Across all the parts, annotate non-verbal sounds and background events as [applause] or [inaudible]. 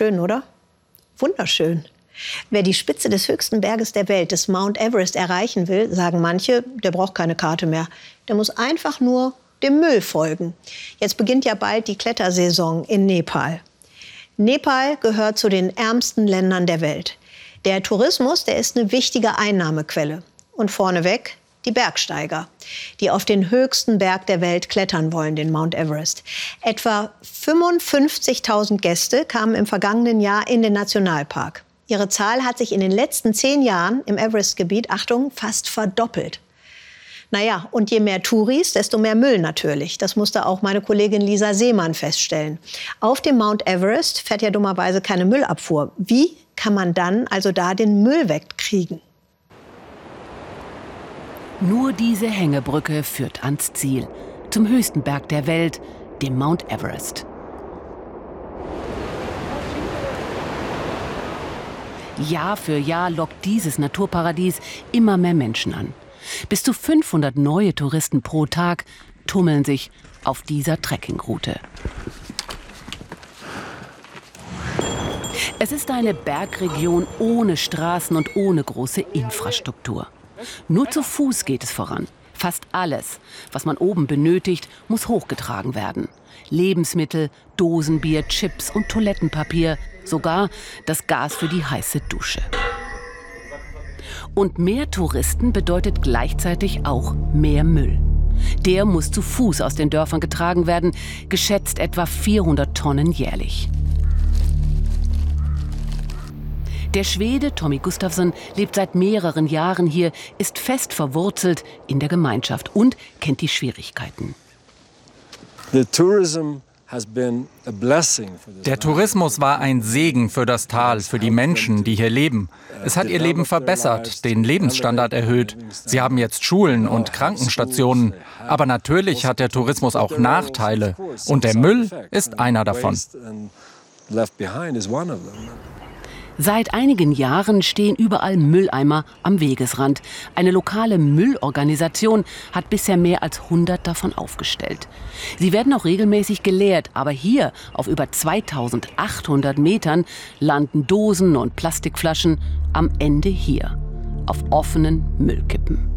Schön, oder? Wunderschön. Wer die Spitze des höchsten Berges der Welt, des Mount Everest, erreichen will, sagen manche, der braucht keine Karte mehr. Der muss einfach nur dem Müll folgen. Jetzt beginnt ja bald die Klettersaison in Nepal. Nepal gehört zu den ärmsten Ländern der Welt. Der Tourismus, der ist eine wichtige Einnahmequelle. Und vorneweg die Bergsteiger, die auf den höchsten Berg der Welt klettern wollen, den Mount Everest. Etwa 55.000 Gäste kamen im vergangenen Jahr in den Nationalpark. Ihre Zahl hat sich in den letzten zehn Jahren im Everest-Gebiet, Achtung, fast verdoppelt. Naja, und je mehr Touris, desto mehr Müll natürlich. Das musste auch meine Kollegin Lisa Seemann feststellen. Auf dem Mount Everest fährt ja dummerweise keine Müllabfuhr. Wie kann man dann also da den Müll wegkriegen? Nur diese Hängebrücke führt ans Ziel, zum höchsten Berg der Welt, dem Mount Everest. Jahr für Jahr lockt dieses Naturparadies immer mehr Menschen an. Bis zu 500 neue Touristen pro Tag tummeln sich auf dieser Trekkingroute. Es ist eine Bergregion ohne Straßen und ohne große Infrastruktur. Nur zu Fuß geht es voran. Fast alles, was man oben benötigt, muss hochgetragen werden. Lebensmittel, Dosenbier, Chips und Toilettenpapier, sogar das Gas für die heiße Dusche. Und mehr Touristen bedeutet gleichzeitig auch mehr Müll. Der muss zu Fuß aus den Dörfern getragen werden, geschätzt etwa 400 Tonnen jährlich. Der Schwede Tommy Gustafsson lebt seit mehreren Jahren hier, ist fest verwurzelt in der Gemeinschaft und kennt die Schwierigkeiten. The tourism der Tourismus war ein Segen für das Tal, für die Menschen, die hier leben. Es hat ihr Leben verbessert, den Lebensstandard erhöht. Sie haben jetzt Schulen und Krankenstationen. Aber natürlich hat der Tourismus auch Nachteile. Und der Müll ist einer davon. Seit einigen Jahren stehen überall Mülleimer am Wegesrand. Eine lokale Müllorganisation hat bisher mehr als 100 davon aufgestellt. Sie werden auch regelmäßig geleert, aber hier auf über 2800 Metern landen Dosen und Plastikflaschen am Ende hier auf offenen Müllkippen.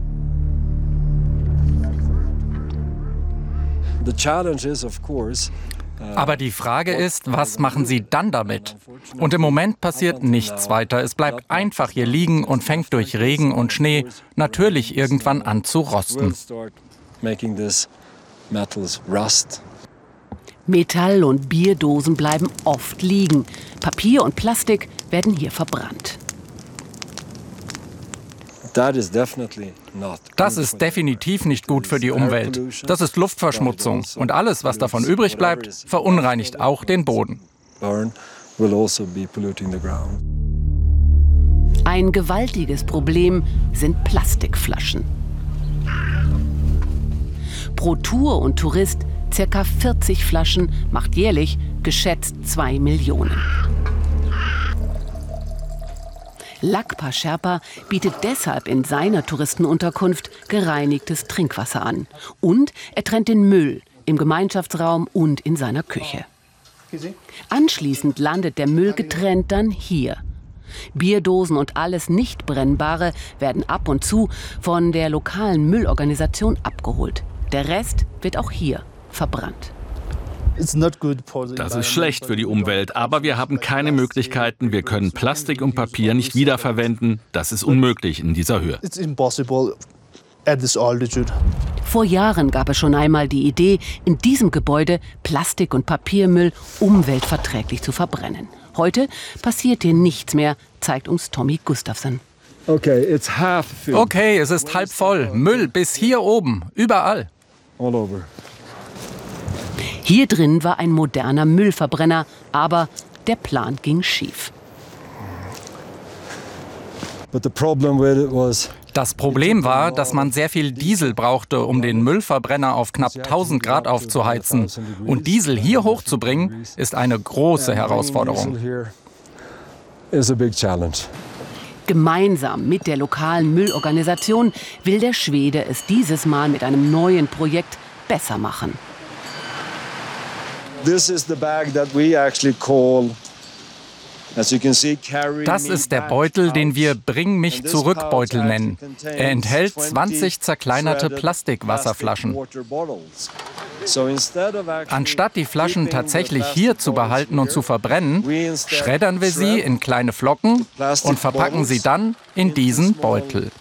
Course aber die Frage ist, was machen Sie dann damit? Und im Moment passiert nichts weiter. Es bleibt einfach hier liegen und fängt durch Regen und Schnee natürlich irgendwann an zu rosten. Metall und Bierdosen bleiben oft liegen. Papier und Plastik werden hier verbrannt. Das ist definitiv nicht gut für die Umwelt. Das ist Luftverschmutzung. Und alles, was davon übrig bleibt, verunreinigt auch den Boden. Also Ein gewaltiges Problem sind Plastikflaschen. Pro Tour und Tourist ca. 40 Flaschen macht jährlich geschätzt 2 Millionen. Lakpa Sherpa bietet deshalb in seiner Touristenunterkunft gereinigtes Trinkwasser an. Und er trennt den Müll im Gemeinschaftsraum und in seiner Küche. Anschließend landet der Müll getrennt dann hier. Bierdosen und alles Nicht-Brennbare werden ab und zu von der lokalen Müllorganisation abgeholt. Der Rest wird auch hier verbrannt. Das ist schlecht für die Umwelt, aber wir haben keine Möglichkeiten. Wir können Plastik und Papier nicht wiederverwenden. Das ist unmöglich in dieser Höhe. Vor Jahren gab es schon einmal die Idee, in diesem Gebäude Plastik- und Papiermüll umweltverträglich zu verbrennen. Heute passiert hier nichts mehr, zeigt uns Tommy Gustafsson. Okay, okay, es ist halb voll. Müll bis hier oben, überall. All over. Hier drin war ein moderner Müllverbrenner, aber der Plan ging schief. Das Problem war, dass man sehr viel Diesel brauchte, um den Müllverbrenner auf knapp 1000 Grad aufzuheizen. Und Diesel hier hochzubringen, ist eine große Herausforderung. Gemeinsam mit der lokalen Müllorganisation will der Schwede es dieses Mal mit einem neuen Projekt besser machen. This is the bag that we actually call Das ist der Beutel, den wir Bring mich zurück Beutel nennen. Er enthält 20 zerkleinerte Plastikwasserflaschen. Anstatt die Flaschen tatsächlich hier zu behalten und zu verbrennen, schreddern wir sie in kleine Flocken und verpacken sie dann in diesen Beutel.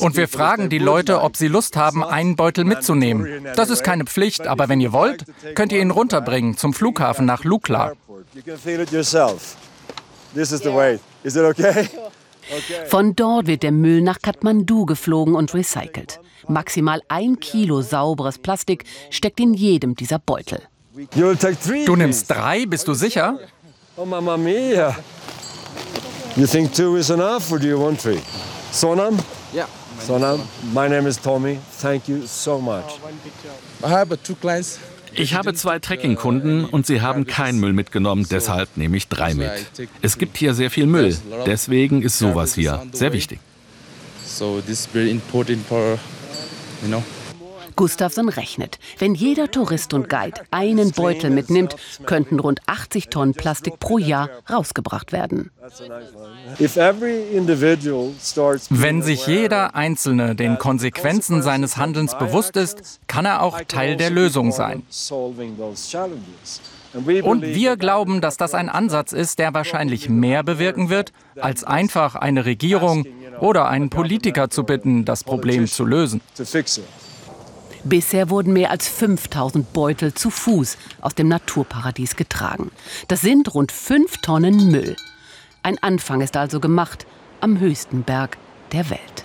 Und wir fragen die Leute, ob sie Lust haben, einen Beutel mitzunehmen. Das ist keine Pflicht, aber wenn ihr wollt, könnt ihr ihn runterbringen zum Flughafen nach Lukla. [laughs] Von dort wird der Müll nach Kathmandu geflogen und recycelt. Maximal ein Kilo sauberes Plastik steckt in jedem dieser Beutel. Du nimmst drei, bist du sicher? Oh, Mama mia. You think two is enough or do you want three? Sonam? Yeah. Sonam, my name is Tommy. Thank you so much. I have two clients. Ich habe zwei Trekkingkunden und sie haben keinen Müll mitgenommen, deshalb nehme ich drei mit. Es gibt hier sehr viel Müll, deswegen ist sowas hier sehr wichtig. So this is very important for, you know. Gustafsson rechnet. Wenn jeder Tourist und Guide einen Beutel mitnimmt, könnten rund 80 Tonnen Plastik pro Jahr rausgebracht werden. Wenn sich jeder Einzelne den Konsequenzen seines Handelns bewusst ist, kann er auch Teil der Lösung sein. Und wir glauben, dass das ein Ansatz ist, der wahrscheinlich mehr bewirken wird, als einfach eine Regierung oder einen Politiker zu bitten, das Problem zu lösen. Bisher wurden mehr als 5000 Beutel zu Fuß aus dem Naturparadies getragen. Das sind rund 5 Tonnen Müll. Ein Anfang ist also gemacht am höchsten Berg der Welt.